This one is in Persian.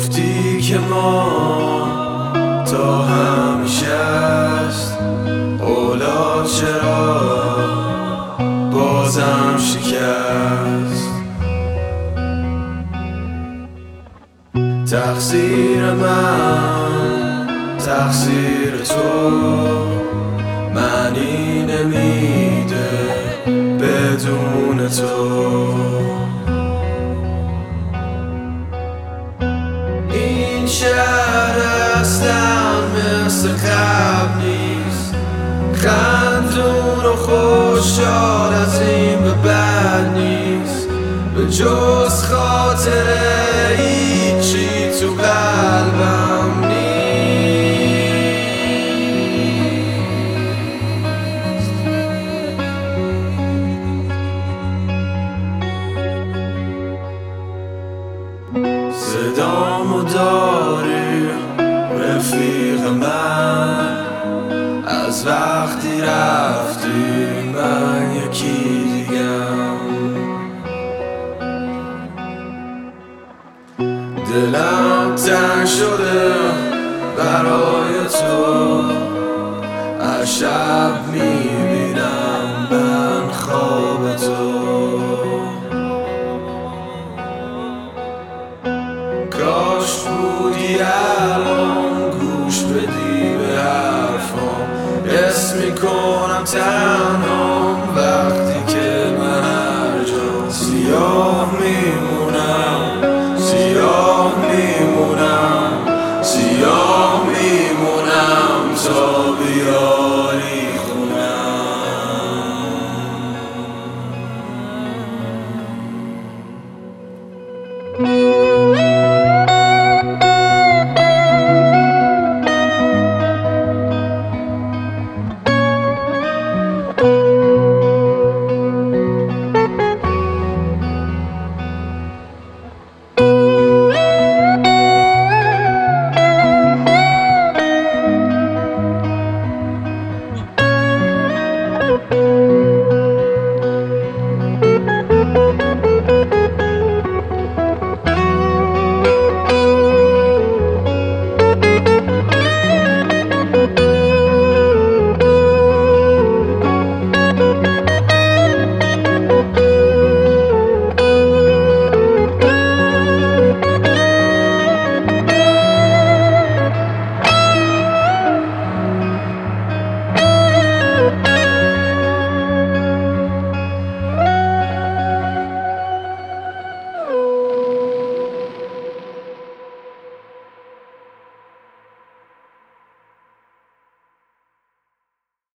گفتی که ما تا همیشه است. اولا چرا بازم شکست؟ تقصیر من تقصیر تو معنی نمیده بدون تو. این شهر اصلا مثل قبل نیست خندون و خوشحال از این به بد نیست به جز خاطر هیچی تو قلبم صدامو داری رفیق من از وقتی رفتی من یکی دیگم. دلم تنگ شده برای تو. از شب می‌بینم من خواب تو. down.